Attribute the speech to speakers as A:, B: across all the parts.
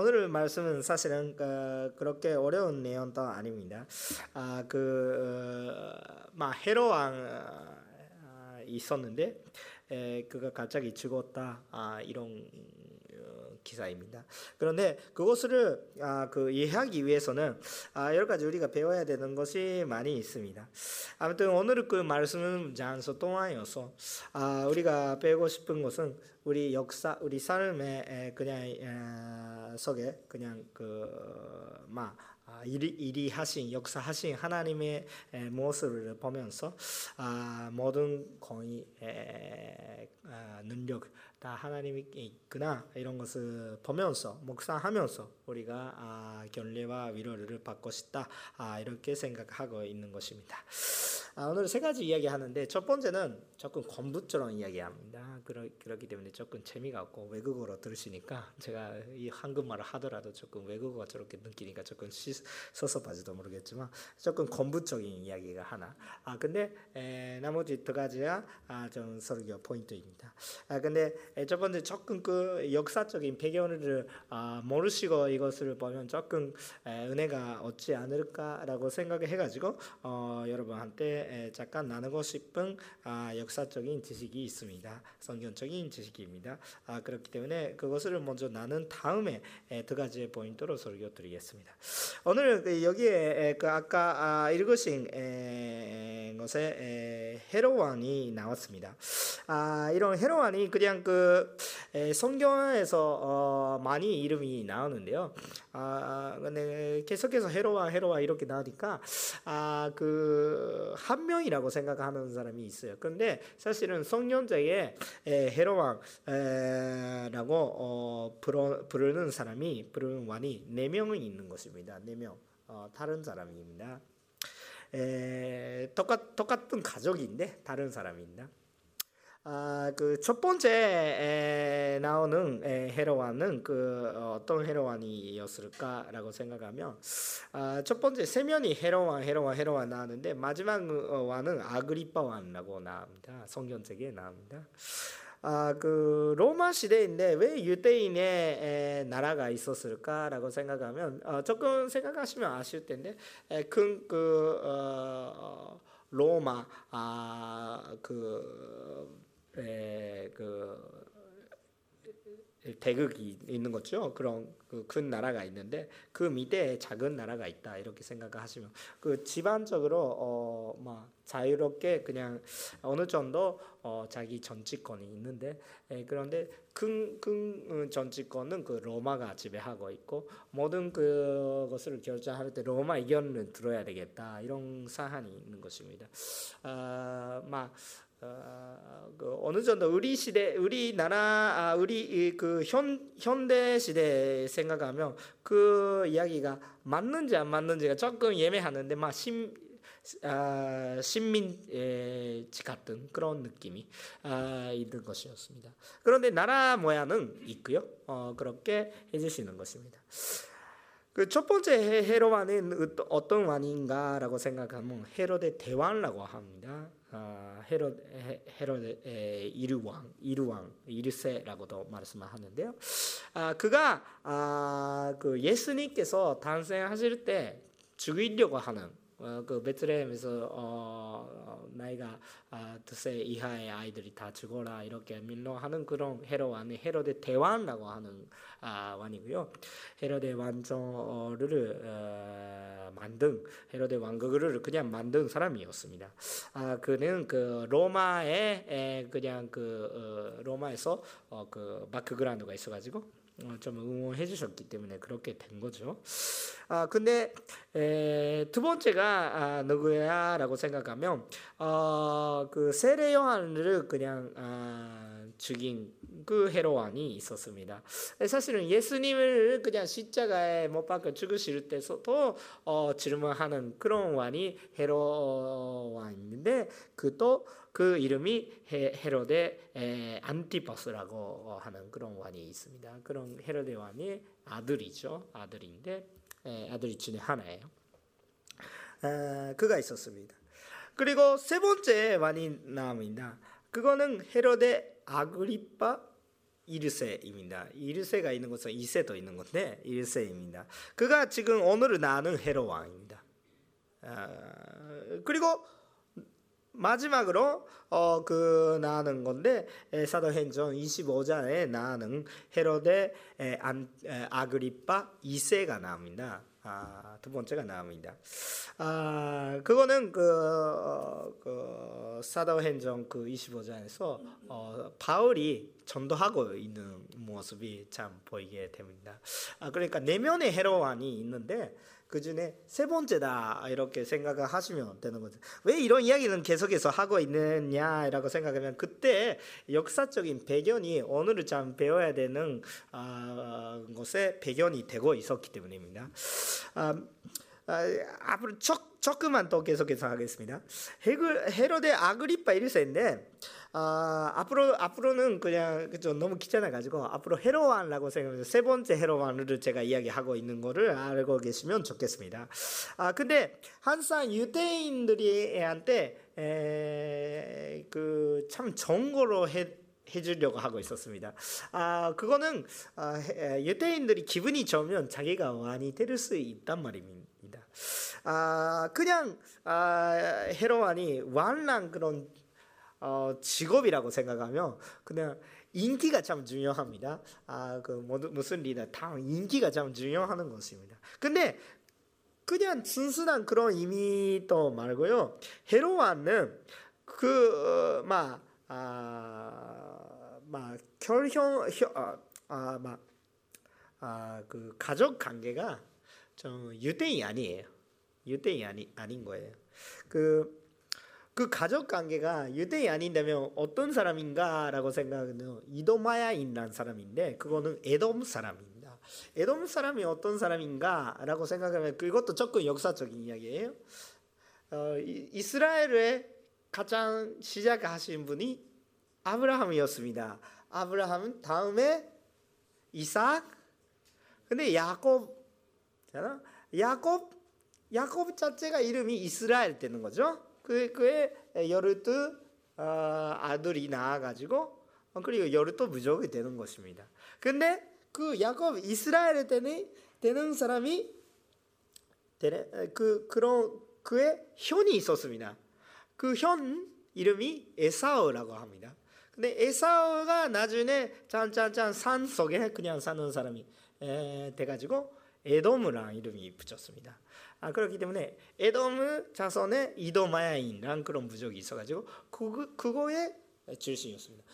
A: 오늘 말씀은 사실은 그, 그렇게 어려운 내용도 아닙니다. 아, 그, 막 헤로 왕 아, 있었는데 에, 그가 갑자기 죽었다 아, 이런 기사입니다. 그런데 그것을 아, 그 이해하기 위해서는 아, 여러 가지 우리가 배워야 되는 것이 많이 있습니다. 아무튼 오늘 그 말씀은 장소 동안이어서 아, 우리가 배우고 싶은 것은 우리 역사, 우리 삶의 그냥 에, 속에 그냥 그막 아, 일이, 하신 역사 하신 하나님의 모습을 보면서 아, 모든 권위 아, 능력 다 하나님이 있구나 이런 것을 보면서 묵상하면서 우리가 아, 견례와 위로를 받고 싶다 아, 이렇게 생각하고 있는 것입니다. 아, 오늘 세 가지 이야기하는데 첫 번째는 조금 공부처럼 이야기합니다. 그러, 그렇기 때문에 조금 재미가 없고 외국어로 들으시니까 제가 이 한국말을 하더라도 조금 외국어가 저렇게 느끼니까 조금 섭섭하지도 모르겠지만 조금 공부적인 이야기가 하나. 아 근데 에, 나머지 두 가지가 아, 좀 설교 포인트입니다. 아 근데 첫 번째 조금 그 역사적인 배경을 아, 모르시고 이것을 보면 조금 은혜가 얻지 않을까라고 생각을 해가지고 어, 여러분한테 잠깐 나누고 싶은 아, 역사적인 지식이 있습니다. 성경적인 지식입니다. 아, 그렇기 때문에 그것을 먼저 나눈 다음에 두 가지의 포인트로 설교 드리겠습니다. 오늘 그 여기에 그 아까 읽으신 것에 헤로왕이 나왔습니다. 아, 이런 헤로왕이 그냥 그 성경에서 어, 많이 이름이 나오는데요. 아, 근데 계속해서 헤로와 헤로와 이렇게 나오니까 아, 그 한 명이라고 생각하는 사람이 있어요. 그런데 사실은 성경제에 헤로왕라고 어, 부르는 사람이 부르는 왕이 네 명이 있는 것입니다. 네 명. 어, 다른 사람입니다. 에, 똑같 똑같은 가족인데 다른 사람입니다. 아, 그 첫 번째 나오는 헤로완은 그 어떤 헤로완이었을까라고 생각하면 아, 첫 번째 세면이 헤로완, 헤로완, 헤로완 나왔는데 마지막 완은 아그리파 완라고 나옵니다. 성경책에 나옵니다. 아, 그 로마 시대인데 왜 유대인의 나라가 있었을까라고 생각하면 어, 조금 생각하시면 아실 텐데 큰그 어, 로마 아 그 에, 그 대극이 있는 거죠. 그런 그 큰 나라가 있는데 그 밑에 작은 나라가 있다 이렇게 생각하시면 그 집안적으로 어막 자유롭게 그냥 어느 정도 어 자기 정치권이 있는데 에, 그런데 큰큰 정치권은 그 로마가 지배하고 있고 모든 그것을 결정할 때 로마 의견을 들어야 되겠다 이런 사안이 있는 것입니다. 아막 어, 그 어느 정도 우리 시대, 우리나라, 아, 우리 그 현, 현대 시대 생각하면 그 이야기가 맞는지 안 맞는지가 조금 예매하는데 막 심, 아, 식민지 같은 그런 느낌이 아, 있는 것이었습니다. 그런데 나라 모양은 있고요. 어, 그렇게 해주시는 것입니다. 그 첫 번째 헤로와는 어떤 왕인가라고 생각하면 헤로데 대왕이라고 합니다. 아, 헤롯 헤롯 이르왕 이르왕 이르세라고도 말씀하는데요. 아, 그가 아, 그 예수님께서 탄생하실 때 죽이려고 하는 어, 그 베트레헴에서 어, 나이가 아, 두세 이하의 아이들이 다 죽어라 이렇게 민로하는 그런 헤로왕이 헤로데 대왕이라고 하는 아, 왕이고요. 헤로데 왕정을 어, 만든 헤로데 왕국을 그냥 만든 사람이었습니다. 아, 그는 그 로마에 에, 그냥 그 어, 로마에서 어, 그 마크 그란드가 있어가지고 어, 좀 응원해 주셨기 때문에 그렇게 된 거죠. 아 근데 에, 두 번째가 아, 누구야라고 생각하면 어, 그 세례 요한을 그냥 아, 죽인 그 헤로왕이 있었습니다. 사실은 예수님을 그냥 십자가에 못 박혀 죽으실 때도 어, 질문하는 그런 왕이 헤로왕인데 그도 그 이름이 헤로데 안티파스라고 하는 그런 왕이 있습니다. 그런 헤로데 왕의 아들이죠. 아들인데 아들이 중에 하나예요. 그가 있었습니다. 그리고 세 번째 왕이 나옵니다. 그거는 헤로데 아그리파 1세입니다. 1세가 있는 것은 2세도 있는 건데 1세입니다. 그가 지금 오늘을 나는 헤로 왕입니다. 아, 그리고 마지막으로 어, 그 나는 건데 에, 사도행전 25장에 나는 헤로데 에, 안, 에, 아그리파 2세가 나옵니다. 아, 두 번째가 나옵니다. 아, 그거는 그, 어, 그 사도행전 그 25장에서 어, 바울이 전도하고 있는 모습이 참 보이게 됩니다. 아, 그러니까 내면의 헤로안이 있는데 그 중에 세 번째다 이렇게 생각을 하시면 되는 거죠. 왜 이런 이야기는 계속해서 하고 있느냐라고 생각하면 그때 역사적인 배경이 오늘을 참 배워야 되는 아, 것의 배경이 되고 있었기 때문입니다. 아, 아, 앞으로 적, 조금만 더 계속해서 하겠습니다. 헤로데 아그리파 1세인데 아, 앞으로 앞으로는 그냥 그죠 너무 귀찮아 가지고 앞으로 헤로완라고 생각해서 세 번째 헤로완을 제가 이야기하고 있는 거를 알고 계시면 좋겠습니다. 아 근데 항상 유대인들이한테 그참 정거로 해 해주려고 하고 있었습니다. 아 그거는 아, 유대인들이 기분이 좋으면 자기가 왕이 될 수 있단 말입니다. 아 그냥 아, 헤로완이 왕랑 그런 어, 직업이라고 생각하면 그냥 인기가 참 중요합니다. 아, 그 무슨 리더 다 인기가 참 중요하는 것입니다. 근데 그냥 순수한 그런 의미도 말고요. 헤로와는 그막 아, 막 혈형 아, 막 아, 그 가족 관계가 좀 유대인이 아니에요. 유대인이 아니 아닌 거예요. 그 그 가족 관계가 유대인이 아닌다면 어떤 사람인가라고 생각하면 이도마야인란 사람인데 그거는 에돔 사람입니다. 에돔 사람이 어떤 사람인가라고 생각하면 그것도 조금 역사적인 이야기예요. 어, 이스라엘의 가장 시작하신 분이 아브라함이었습니다. 아브라함 다음에 이삭 근데 야곱 야곱 야곱 자체가 이름이 이스라엘 되는 거죠. 그 그의 여르트 어, 아들이 나와가지고 어, 그리고 여르트 무족이 되는 것입니다. 근데 그 야곱 이스라엘에 되는 되는 사람이 그 그런 그의 현이 있었습니다. 그 현 이름이 에사우라고 합니다. 근데 에사우가 나중에 짠짠짠 산 속에 그냥 사는 사람이 돼가지고 에돔이라는 이름이 붙였습니다. 아, 그렇기 때문에 에돔 자손의 이도마야인란 그런 부족이 있어가지고 그, 그거의 출신이었습니다.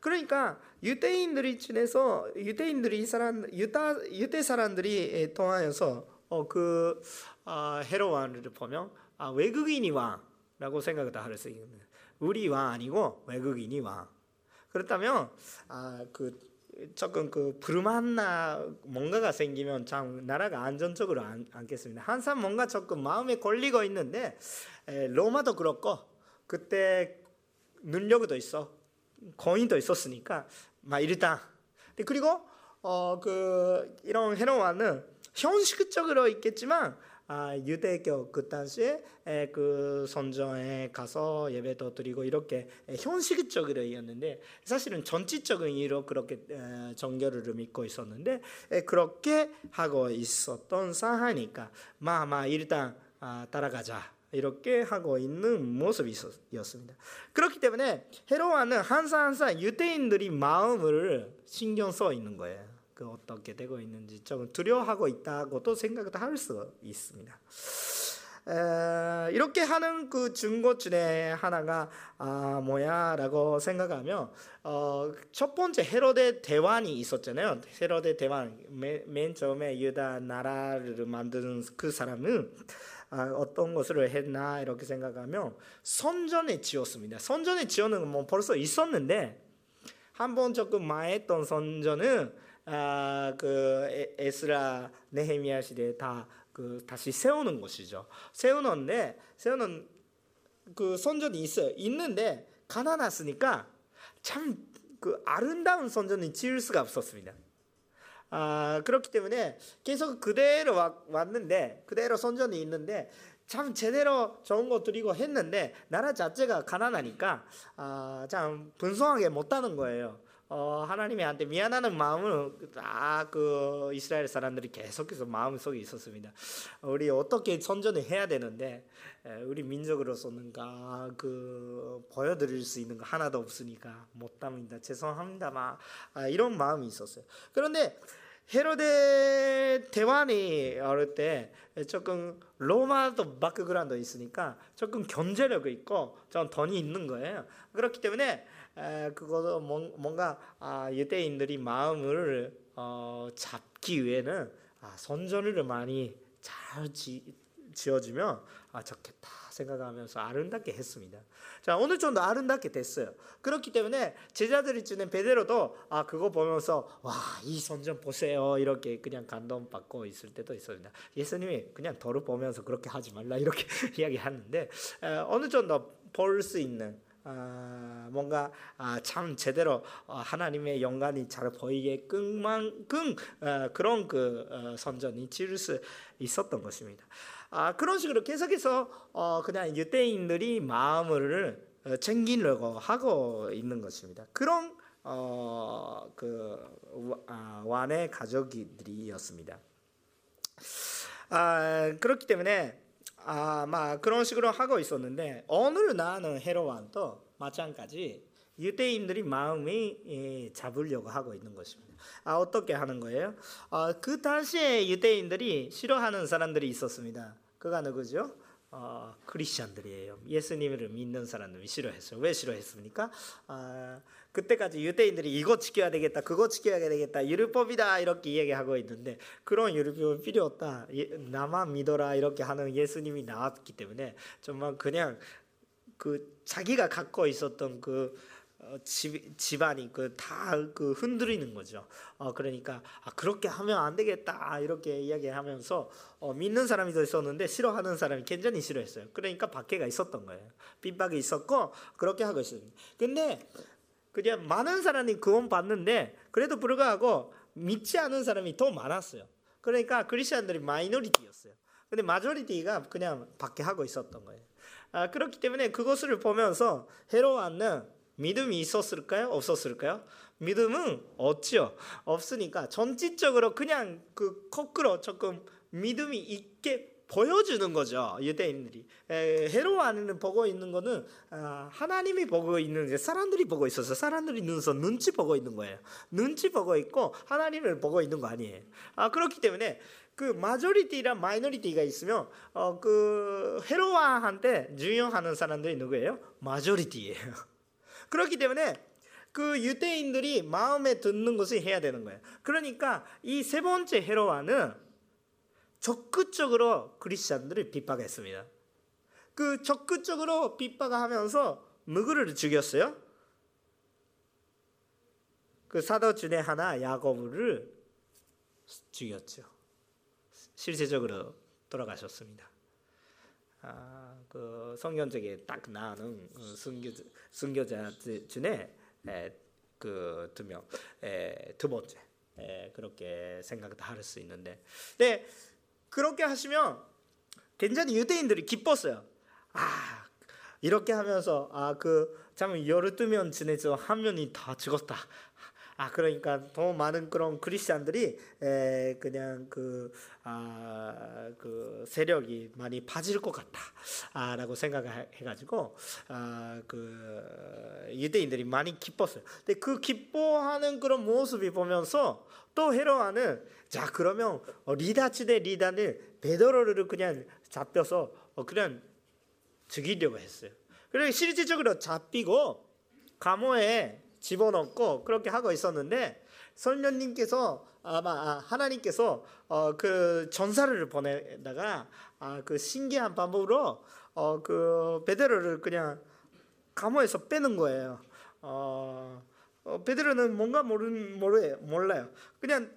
A: 그러니까 유대인들이 중에서 유대인들이 사람 유다 유대 사람들이 통하여서 어, 그 아, 헤로 왕을 보면 아, 외국인이 왕라고 생각을 할수 있는 우리 왕 아니고 외국인이 왕. 그렇다면 아, 그 조금 그 불만나 뭔가가 생기면 참 나라가 안전적으로 안, 않겠습니다. 항상 뭔가 조금 마음에 걸리고 있는데 에, 로마도 그렇고 그때 능력도 있어 거인도 있었으니까 막 일단 그리고 어 그 이런 헤로와는 현실적으로 있겠지만 아, 유대교 그 당시에 그 선전에 가서 예배도 드리고 이렇게 형식적으로였는데 사실은 전지적인 이유로 그렇게 정교를 믿고 있었는데 그렇게 하고 있었던 상하니까 마마 일단 아, 따라가자 이렇게 하고 있는 모습이었습니다. 그렇기 때문에 헤로와는 항상 항상 유대인들이 마음을 신경 써 있는 거예요. 그 어떻게 되고 있는지 조금 두려워하고 있다고도 생각도 할 수 있습니다. 에, 이렇게 하는 그 증거 중에 하나가 아, 뭐야라고 생각하면 어, 첫 번째 헤로데 대왕이 있었잖아요. 헤로데 대왕 맨, 맨 처음에 유다 나라를 만드는 그 사람은 아, 어떤 것을 했나 이렇게 생각하면 선전에 지었습니다. 선전에 지어는 뭐 벌써 있었는데 한 번 조금 망했던 선전은 아, 그 에스라 네헤미야 시대에 다 그 다시 세우는 것이죠. 세우는데 세우는 그 선전이 있어요. 있는데 가난했으니까 참 그 아름다운 선전이 지을 수가 없었습니다. 아, 그렇기 때문에 계속 그대로 왔는데 그대로 선전이 있는데 참 제대로 좋은 거 드리고 했는데 나라 자체가 가난하니까 아, 참 분성하게 못하는 거예요. 어, 하나님한테 미안하는 마음은 다그 이스라엘 사람들이 계속해서 마음 속에 있었습니다. 우리 어떻게 선전을 해야 되는데 우리 민족으로서는 그 보여드릴 수 있는 거 하나도 없으니까 못합니다. 죄송합니다. 막 아, 이런 마음이 있었어요. 그런데 헤로데 대왕이 어릴 때 조금 로마도 background 있으니까 조금 견제력이 있고 좀 돈이 있는 거예요. 그렇기 때문에 그것도 뭔가 아, 유대인들이 마음을 어, 잡기 위해는 아, 선전을 많이 잘 지, 지어주면 아 좋겠다 생각하면서 아름답게 했습니다. 자 오늘 좀 더 아름답게 됐어요. 그렇기 때문에 제자들이 주는 베드로도 아 그거 보면서 와 이 선전 보세요 이렇게 그냥 감동 받고 있을 때도 있습니다. 예수님이 그냥 더를 보면서 그렇게 하지 말라 이렇게 이야기하는데 어느 정도 볼 수 있는 아, 뭔가 아, 참 제대로 어, 하나님의 영광이 잘 보이게끔만큼 어, 그런 그 어, 선전이 수 있었던 것입니다. 아, 그런 식으로 계속해서 어, 그냥 유대인들이 마음을 어, 챙기려고 하고 있는 것입니다. 그런 어, 그 아, 완의 가족들이었습니다. 아, 그렇기 때문에 아마 그런 식으로 하고 있었는데 오늘 나는 헤로완도 마찬가지 유대인들이 마음이 예, 잡으려고 하고 있는 것입니다. 아 어떻게 하는 거예요? 아, 그 당시에 유대인들이 싫어하는 사람들이 있었습니다. 그가 누구죠? 어, 크리스천들이에요. 예수님을 믿는 사람들이 싫어했어요. 왜 싫어했습니까? 아, 그때까지 유대인들이 이거 지켜야 되겠다, 그거 지켜야 되겠다, 율법이다 이렇게 이야기하고 있는데 그런 율법 필요 없다. 나만 믿어라 이렇게 하는 예수님이 나왔기 때문에 정말 그냥 그 자기가 갖고 있었던 그 어, 집, 집안이 그 다그 그 흔들리는 거죠. 어, 그러니까 아, 그렇게 하면 안 되겠다 이렇게 이야기하면서 어, 믿는 사람이 더 있었는데 싫어하는 사람이 굉장히 싫어했어요. 그러니까 박해가 있었던 거예요. 핍박이 있었고 그렇게 하고 있습니다. 근데 그냥 많은 사람이 구원 받는데 그래도 불구하고 믿지 않은 사람이 더 많았어요. 그러니까 크리스천들이 마이너리티였어요. 근데 마조리티가 그냥 박해하고 있었던 거예요. 아, 그렇기 때문에 그것을 보면서 헤로안는 믿음이 있었을까요? 없었을까요? 믿음은 없죠. 없으니까 전체적으로 그냥 그 거꾸로 조금 믿음이 있게 보여주는 거죠 유대인들이. 헤로안을 보고 있는 거는 아, 하나님이 보고 있는 사람들이 보고 있어서 사람들이 눈서 눈치 보고 있는 거예요. 눈치 보고 있고 하나님을 보고 있는 거 아니에요. 아 그렇기 때문에 그 majority랑 minority가 있으면 어, 그 헤롯왕한테 중요하는 사람들이 누구예요? majority예요. 그렇기 때문에 그 유대인들이 마음에 듣는 것을 해야 되는 거예요. 그러니까 이 세 번째 헤로와는 적극적으로 크리스천들을 핍박했습니다. 그 적극적으로 핍박하면서 누구를 죽였어요? 그 사도 중에 하나 야고보를 죽였죠. 실제적으로 돌아가셨습니다. 아, 그 성경적에 딱 나오는 순교자, 순교자 중에 그두 명, 두 번째 그렇게 생각을 할수 있는데, 네 그렇게 하시면 굉장히 유대인들이 기뻤어요. 아 이렇게 하면서 아그 참 열흘 뜨면 지내서 한 명이 다 죽었다. 아 그러니까 더 많은 그런 크리스천들이 에, 그냥 그, 아, 그 세력이 많이 빠질 것 같다라고 생각을 해가지고 아, 그 유대인들이 많이 기뻤어요. 근데 그 기뻐하는 그런 모습이 보면서 또 헤로아는 자 그러면 리더 중에 리더를 베드로를 그냥 잡혀서 그냥 죽이려고 했어요. 그래서 실질적으로 잡히고 감옥에 집어넣고 그렇게 하고 있었는데 설녀님께서 아마 아, 하나님께서 어, 그 전사를 보내다가 아, 그 신기한 방법으로 어, 그 베드로를 그냥 감옥에서 빼는 거예요. 어, 어 베드로는 뭔가 모르 모르요 몰라요. 그냥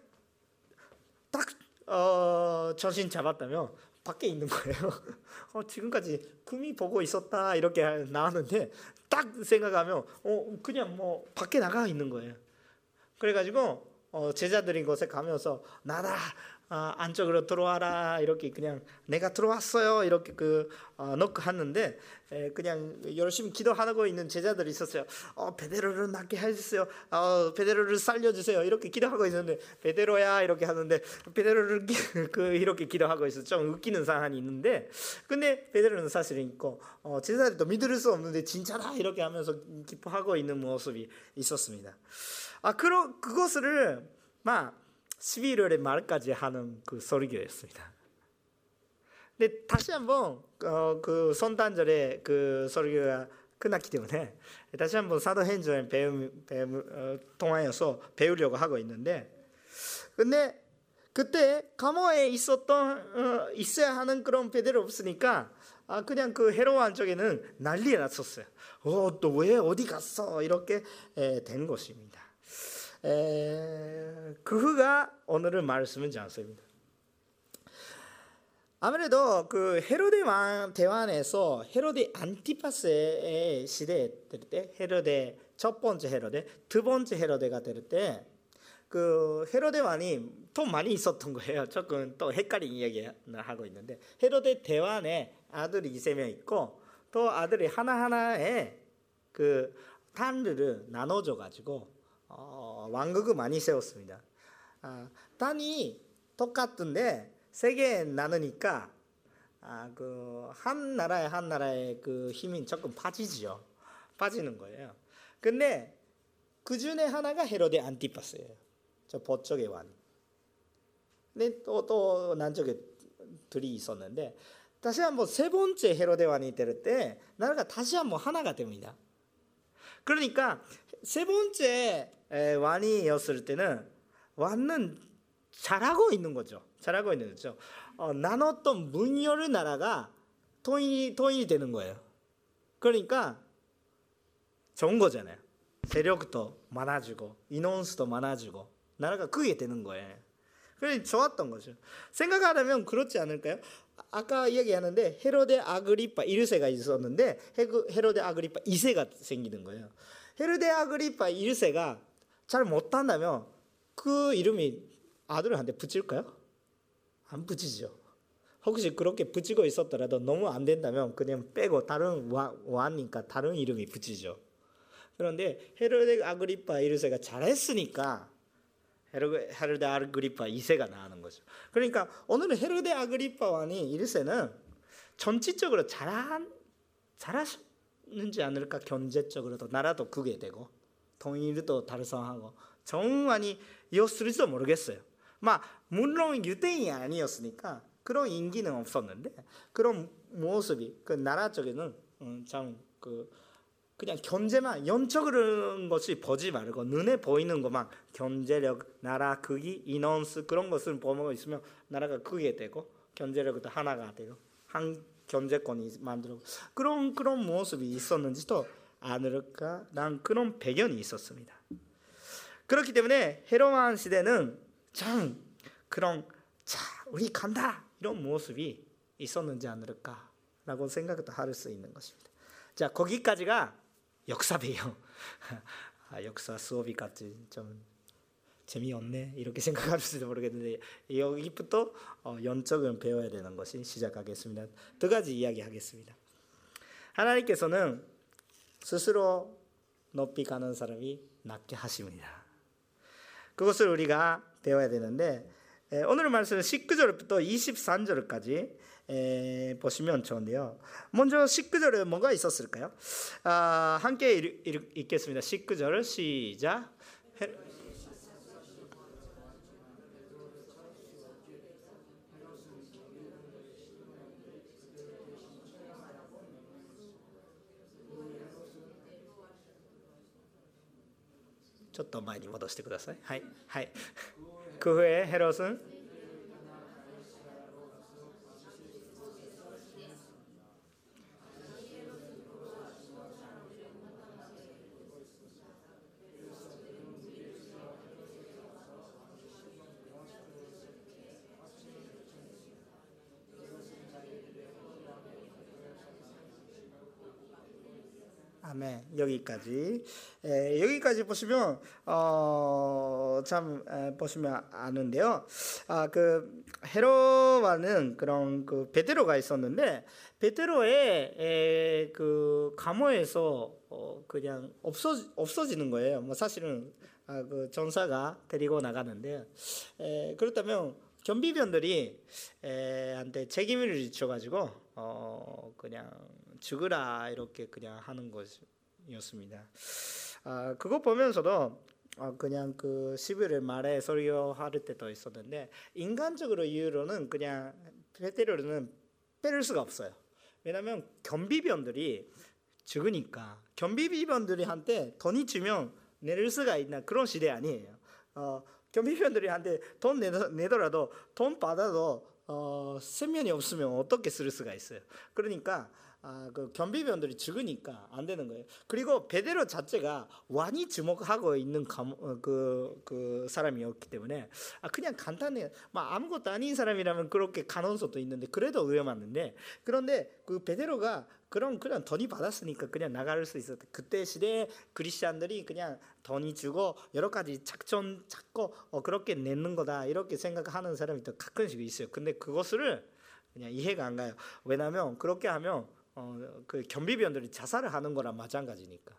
A: 딱 어, 정신 잡았다면 밖에 있는 거예요. 어, 지금까지 금이 보고 있었다 이렇게 나왔는데 딱 생각하면 어, 그냥 뭐 밖에 나가 있는 거예요. 그래가지고 어, 제자들인 곳에 가면서 나다 아, 안쪽으로 들어와라 이렇게 그냥 내가 들어왔어요 이렇게 그 어, 넣고 하는데 에, 그냥 열심히 기도하고 있는 제자들이 있었어요. 어, 베드로를 낫게 해주세요. 어, 베드로를 살려주세요. 이렇게 기도하고 있는데 베드로야 이렇게 하는데 베드로를 그 이렇게 기도하고 있어. 좀 웃기는 상황이 있는데 근데 베드로는 사실 있고 어, 제자들도 믿을 수 없는데 진짜다 이렇게 하면서 기뻐하고 있는 모습이 있었습니다. 아 그러 그것을 막 11월의 말까지 하는 그 설교였습니다. 근데 다시 한번 어, 그 선단절에 그 설교가 끝났기 때문에 다시 한번 사도행전 배우, 배우 어, 통하여서 배우려고 하고 있는데 근데 그때 감옥에 있었던 어, 있어야 하는 그런 베드로 없으니까 아 그냥 그 헤로안 쪽에는 난리가 났었어요. 어또 왜 어디 갔어 이렇게 에, 된 것입니다. 에, 그 후가 오늘의 말씀은 않습니다. 아무래도 그 헤로데 왕 대왕에서 헤로데 안티파스의 시대 때 헤로데 첫 번째 헤로데 두 번째 헤로데가 될 때 그 헤로데 왕이 돈 많이 있었던 거예요. 조금 또 헷갈린 이야기를 하고 있는데 헤로데 대왕에 아들이 이세 명 있고 또 아들이 하나 하나에 그 탄르를 나눠줘 가지고 어, 왕국을 많이 세웠습니다. 아, 단이 똑같은데 세 개 나누니까 아, 그 한 나라의 한 나라의 그 힘이 조금 빠지죠. 빠지는 거예요. 근데 그 중에 하나가 헤로데 안티파스예요. 저 북쪽의 왕. 근데 또 또 남쪽에 둘이 있었는데 다시 한번 세 번째 헤로데 왕이 될 때 나라가 다시 한번 하나가 됩니다. 그러니까 세 번째 왕이었을 때는 왕은 잘하고 있는 거죠. 잘하고 있는 거죠. 어, 나눴던 문열의 나라가 통일이, 통일이 되는 거예요. 그러니까 좋은 거잖아요. 세력도 많아지고 인원수도 많아지고 나라가 크게 되는 거예요. 그래 좋았던 거죠. 생각하려면 그렇지 않을까요? 아까 이야기하는데 헤로데 아그리파 1세가 있었는데 헤로데 아그리파 2세가 생기는 거예요. 헤로데 아그리파 1세가 잘 못한다면 그 이름이 아들한테 붙일까요? 안 붙이죠. 혹시 그렇게 붙이고 있었더라도 너무 안 된다면 그냥 빼고 다른 왕이니까 다른 이름이 붙이죠. 그런데 헤로데 아그리파 1세가 잘했으니까 헤로데 아그리파 2세가 나오는 거죠. 그러니까 오늘은 헤로데 아그리파 왕이 1세는 전체적으로 잘한 잘하는지 않을까 경제적으로도 나라도 크게 되고 통일도 달성하고 정말이 이었을지도 모르겠어요. 막 물론 유대인이 아니었으니까 그런 인기는 없었는데 그런 모습이 그 나라 쪽에는 음, 참그 그냥 견제만 연적으로 것이 보지 말고 눈에 보이는 것만 경제력, 나라 크기, 인원수 그런 것을 보고 있으면 나라가 크게 되고 경제력도 하나가 되고 한 경제권이 만들고 그런 그런 모습이 있었는지도 않을까 난 그런 배경이 있었습니다. 그렇기 때문에 헤로만 시대는 참 그런 자 우리 간다 이런 모습이 있었는지 않을까라고 생각도 할 수 있는 것입니다. 자 거기까지가 역사배요. 아, 역사 수업이 같지 좀 재미없네 이렇게 생각할수도 모르겠는데 여기부터 어, 연적을 배워야 되는 것이 시작하겠습니다. 두 가지 이야기하겠습니다. 하나님께서는 스스로 높이 가는 사람이 낫게 하십니다. 그것을 우리가 배워야 되는데 오늘 말씀 19절부터 23절까지 보시면 좋은데요. 먼저 19절에 뭐가 있었을까요? 아, 함께 읽 겠습니다. 19절 시작. トしてください。はい。はい。クフエヘロスン。 여기까지. 에, 여기까지 보시면 어, 참 에, 보시면 아는데요. 아, 그 헤로와는 그런 그 베드로가 있었는데 베드로의 에, 그 감호에서 어, 그냥 없어 없어지는 거예요. 뭐 사실은 아, 그 전사가 데리고 나가는데 에, 그렇다면 경비병들이 에, 한테 책임을 지쳐가지고 어, 그냥 죽으라 이렇게 그냥 하는 것 이었습니다. 아, 그거 보면서도 어, 그냥 그 11일 말에 설교할 때도 있었는데 인간적으로 이유로는 그냥 베테로는 빼를 수가 없어요. 왜냐하면 경비병들이 죽으니까 경비병들이 한테 돈이 주면 내릴 수가 있나 그런 시대 아니에요. 어, 경비병들이 한테 돈 내더라도 돈 받아도 어, 세면이 없으면 어떻게 쓸 수가 있어요. 그러니까 아, 그 경비병들이 죽으니까 안 되는 거예요. 그리고 베데로 자체가 완이 주목하고 있는 감, 어, 그, 그 사람이었기 때문에 아, 그냥 간단해. 막 아무것도 아닌 사람이라면 그렇게 가능성도 있는데 그래도 위험한데 그런데 그 베데로가 그런 그냥 돈이 받았으니까 그냥 나갈 수 있었대. 그때 시대 그리스도인들이 그냥 돈이 주고 여러 가지 작전 찾고 어, 그렇게 내는 거다 이렇게 생각하는 사람이 또 가끔씩 있어요. 근데 그것을 그냥 이해가 안 가요. 왜냐하면 그렇게 하면 어, 그 경비병들이 자살을 하는 거랑 마찬가지니까.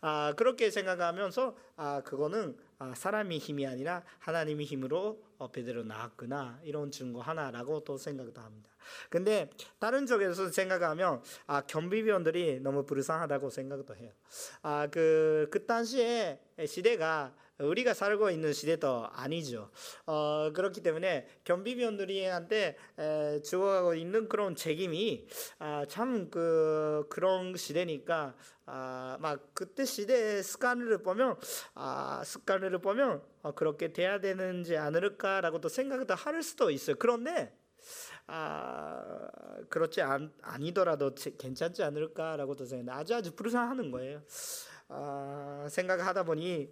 A: 아, 그렇게 생각하면서 아, 그거는 아, 사람의 힘이 아니라 하나님의 힘으로 어, 베드로 나왔구나 이런 증거 하나라고 또 생각도 합니다. 근데 다른 쪽에서 생각하면 아, 경비병들이 너무 불쌍하다고 생각도 해요. 아, 그, 그 당시에 시대가 우리가 살고 있는 시대도 아니죠. 어, 그렇기 때문에 경비병들이한테 에, 죽어가고 있는 그런 책임이 아, 참그 그런 시대니까 아, 막 그때 시대의 습관을 보면 아, 습관을 보면 어, 그렇게 돼야 되는지 않을까라고도 생각도 할 수도 있어요. 그런데 아 그렇지 않, 아니더라도 괜찮지 않을까라고도 생각 아주 아주 불쌍하는 거예요. 아, 생각하다 보니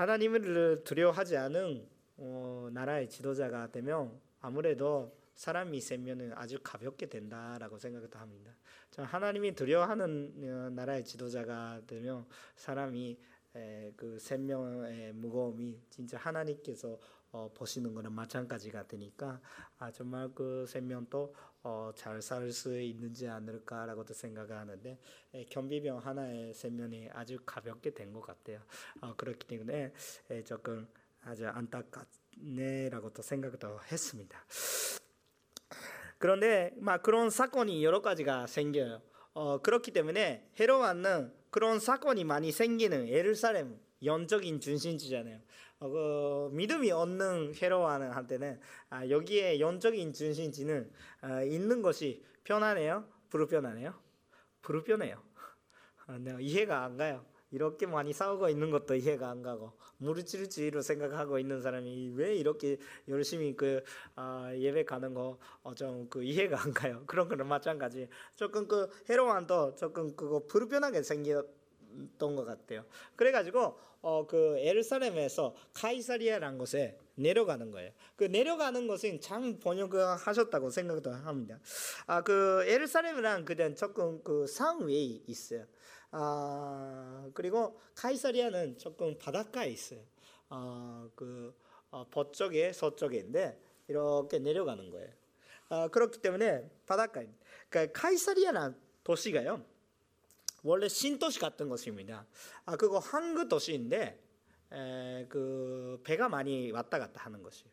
A: 하나님을 두려워하지 않은 어, 나라의 지도자가 되면 아무래도 사람이 세면은 아주 가볍게 된다라고 생각도 합니다. 하나님이 두려워하는 어, 나라의 지도자가 되면 사람이 에, 그 생명의 무거움이 진짜 하나님께서 어, 보시는 거랑 마찬가지가 되니까 아 정말 그 생명도 어, 잘 살 수 있는지 않을까라고도 생각하는데 에, 경비병 하나의 생명이 아주 가볍게 된 것 같아요. 어, 그렇기 때문에 에, 조금 아주 안타깝네라고도 생각도 했습니다. 그런데 막 그런 사건이 여러 가지가 생겨요. 어, 그렇기 때문에 헤로안은 그런 사건이 많이 생기는 예루살렘 영적인 중심지잖아요. 어, 그 믿음이 없는 헤로와는 한테는 아, 여기에 영적인 중심지는 아, 있는 것이 편하네요. 불편하네요. 불편해요. 아, 네, 이해가 안 가요. 이렇게 많이 싸우고 있는 것도 이해가 안 가고 무르칠지로 생각하고 있는 사람이 왜 이렇게 열심히 그 아, 예배 가는 거좀그 어, 이해가 안 가요. 그런 거는 마찬가지. 조금 그 헤로완도 조금 그거 불편하게 생겼 던 것 같아요. 그래가지고 어, 그 에르사렘에서 카이사리아라는 곳에 내려가는 거예요. 그 내려가는 것은 장 번역을 하셨다고 생각도 합니다. 아, 그 에르사렘이랑 그냥 조금 그 상위에 있어요. 아, 그리고 카이사리아는 조금 바닷가에 있어요. 아, 그 어, 북쪽에 서쪽인데 이렇게 내려가는 거예요. 아, 그렇기 때문에 바닷가에. 그러니까 카이사리아라는 도시가요. 원래 신도시 같은 것입니다. 아 그거 항구 도시인데 에, 그 배가 많이 왔다 갔다 하는 것이에요.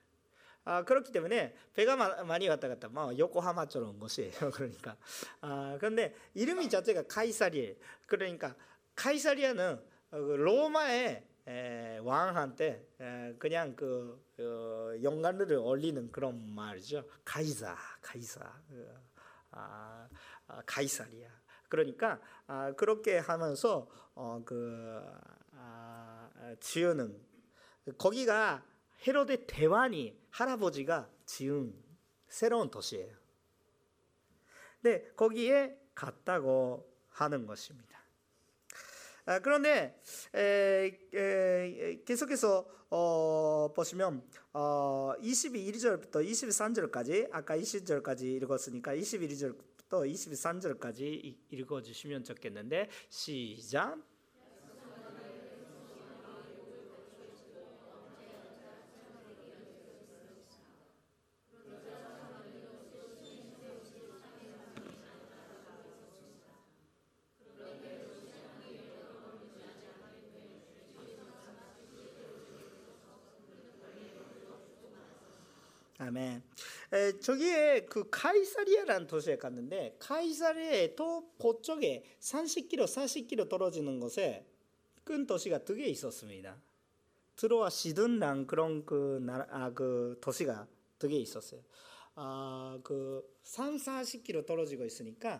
A: 아 그렇기 때문에 배가 마, 많이 왔다 갔다 뭐 요코하마처럼 것이에요. 그러니까 아 그런데 이름이 자체가 카이사리에 그러니까 카이사리아는 어, 그 로마의 에, 왕한테 에, 그냥 그 어, 영광을 올리는 그런 말이죠. 카이사, 카이사, 어, 아, 아, 카이사리아. 그러니까 아, 그렇게 하면서 어, 그 아, 지우는 거기가 헤로데 대왕이 할아버지가 지은 새로운 도시예요. 네, 거기에 갔다고 하는 것입니다. 아, 그런데 에, 에, 계속해서 어, 보시면 어, 22절부터 23절까지 아까 20절까지 읽었으니까 21절 또 23절까지 읽어 주시면 좋겠는데 시작 아멘. 에, 저기에 그 카이사리아라는 도시에 갔는데 카이사리아의 또 그쪽에 30km, 40km 떨어지는 곳에 큰 도시가 두 개 있었습니다. 트로아 시든랑 그런 그 나라 아, 그 도시가 두 개 있었어요. 아, 그 3, 40km 떨어지고 있으니까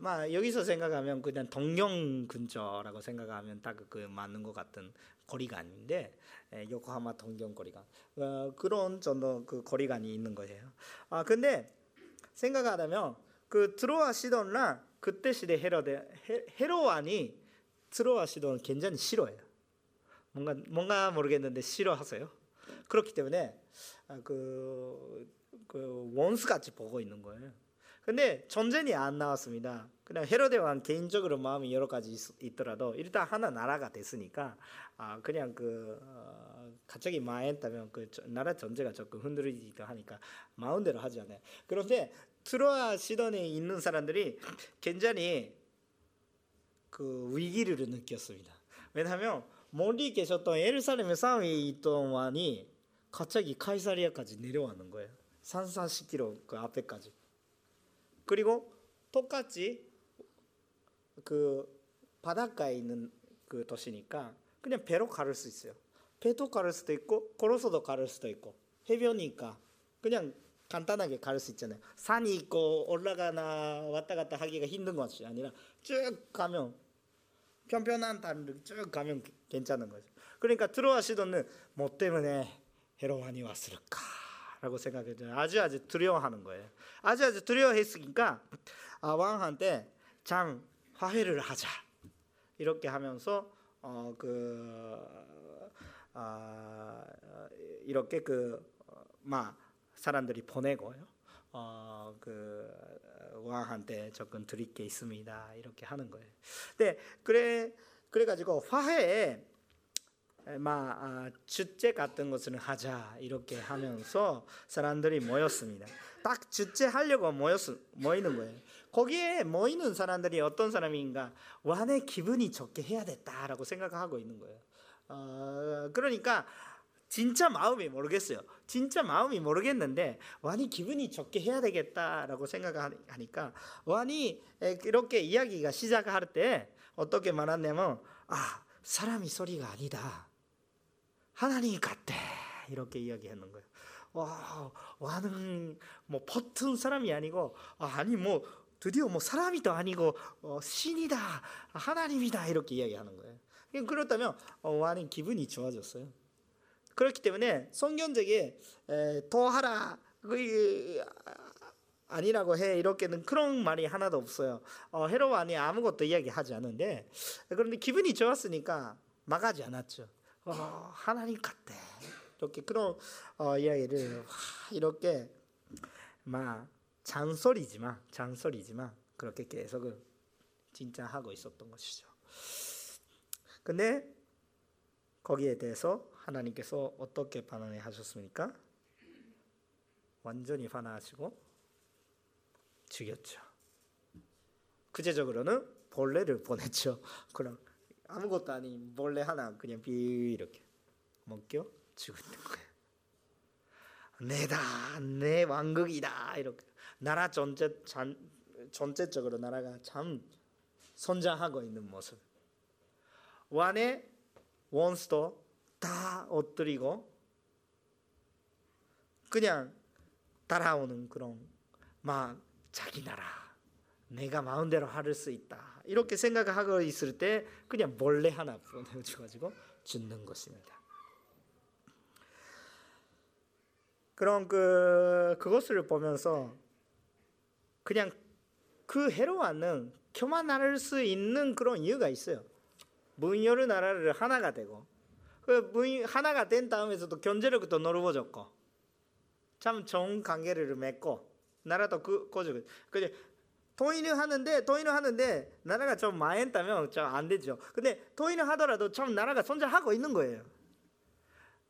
A: 막 여기서 생각하면 그냥 동경 근처라고 생각하면 딱 그 맞는 것 같은 거리가 아닌데 예, 요코하마 동경 거리가 어, 그런 정도 그 거리감이 있는 거예요. 아 근데 생각하자면 그 트로아 시돈랑 그때 시대 헤로데 헤로안이 트로아 시돈 굉장히 싫어해요. 뭔가 뭔가 모르겠는데 싫어하세요. 그렇기 때문에 아, 그, 그 원수 같이 보고 있는 거예요. 근데 전쟁이 안 나왔습니다. 그냥 헤로데 왕 개인적으로 마음이 여러 가지 있, 더라도 일단 하나 나라가 됐으니까 아 그냥 그 어, 갑자기 망했다면 그 나라 전체가 조금 흔들리기도 하니까 마음대로 하지 않아요. 그런데 트로아 시돈에 있는 사람들이 굉장히 그 위기를 느꼈습니다. 왜냐하면 멀리 계셨던 예루살렘에 싸움이 있던 왕이 갑자기 카이사리아까지 내려왔는 거예요. 3, 40km 그 앞에까지. 그리고 똑같이 그 바닷가에 있는 그 도시니까 그냥 배로 가를 수 있어요. 배도 가를 수도 있고 걸어서도 가를 수도 있고 해변이니까 그냥 간단하게 갈수 있잖아요. 산이 있고 올라가나 왔다 갔다 하기가 힘든 것이 아니라 쭉 가면 편편한 다리를 쭉 가면 괜찮은 거죠. 그러니까 트로아 시도는 뭐 때문에 헤로안이 왔을까? 라고 생각해요. 아주 아주 두려워하는 거예요. 아주 아주 두려워했으니까 아, 왕한테 장 화해를 하자 이렇게 하면서 어, 그 아, 이렇게 그막 사람들이 보내고요. 어, 그 왕한테 조금 드릴 게 있습니다. 이렇게 하는 거예요. 네, 그래 그래 가지고 화해 막 아, 주제 같은 것을 하자 이렇게 하면서 사람들이 모였습니다. 딱 주제 하려고 모였 모이는 거예요. 거기에 모이는 사람들이 어떤 사람인가 완의 기분이 좋게 해야 됐다라고 생각하고 있는 거예요. 어, 그러니까 진짜 마음이 모르겠어요. 진짜 마음이 모르겠는데 완이 기분이 좋게 해야 되겠다라고 생각하니까 완이 이렇게 이야기가 시작할 때 어떻게 말하냐면 아 사람이 소리가 아니다. 하나님 같대 이렇게 이야기하는 거예요. 와, 와는 뭐 버튼 사람이 아니고 아니 뭐 드디어 뭐 사람이도 아니고 어, 신이다 하나님이다 이렇게 이야기하는 거예요. 그렇다면 어, 와는 기분이 좋아졌어요. 그렇기 때문에 성경적에 더 하라 그 아니라고 해 이렇게는 그런 말이 하나도 없어요. 어, 헤로 안에 아무것도 이야기하지 않은데 그런데 기분이 좋았으니까 막하지 않았죠. 어, 하나님 같대. 이렇게 그런 어, 이야기를 이렇게 막 잔소리지만 잔소리지만 그렇게 계속 진짜 하고 있었던 것이죠. 근데 거기에 대해서 하나님께서 어떻게 반응을 하셨습니까? 완전히 반항하시고 죽였죠. 구체적으로는 벌레를 보냈죠. 그럼 아무것도 아닌 몰래 하나 그냥 비 이렇게 먹겨 죽는 거예요. 내다 내 왕국이다 이렇게 나라 전체 전, 전체적으로 나라가 참 선장하고 있는 모습. 왕의 원수도 다 엎드리고 그냥 따라오는 그런 막 자기 나라 내가 마음대로 할 수 있다. 이렇게 생각하고 있을 때 그냥 몰래 하나 보내줘가지고 죽는 것입니다. 그럼 그 그것을 보면서 그냥 그 헤로와는 교만할 수 있는 그런 이유가 있어요. 문여르 나라를 하나가 되고 그 문, 하나가 된 다음에서도 경제력도 넓어졌고 참 좋은 관계를 맺고 나라도 그 거죠. 근데 통일을 하는데 통일을 하는데 나라가 좀 망했다면 좀 안 되죠. 근데 통일을 하더라도 좀 나라가 손절하고 있는 거예요.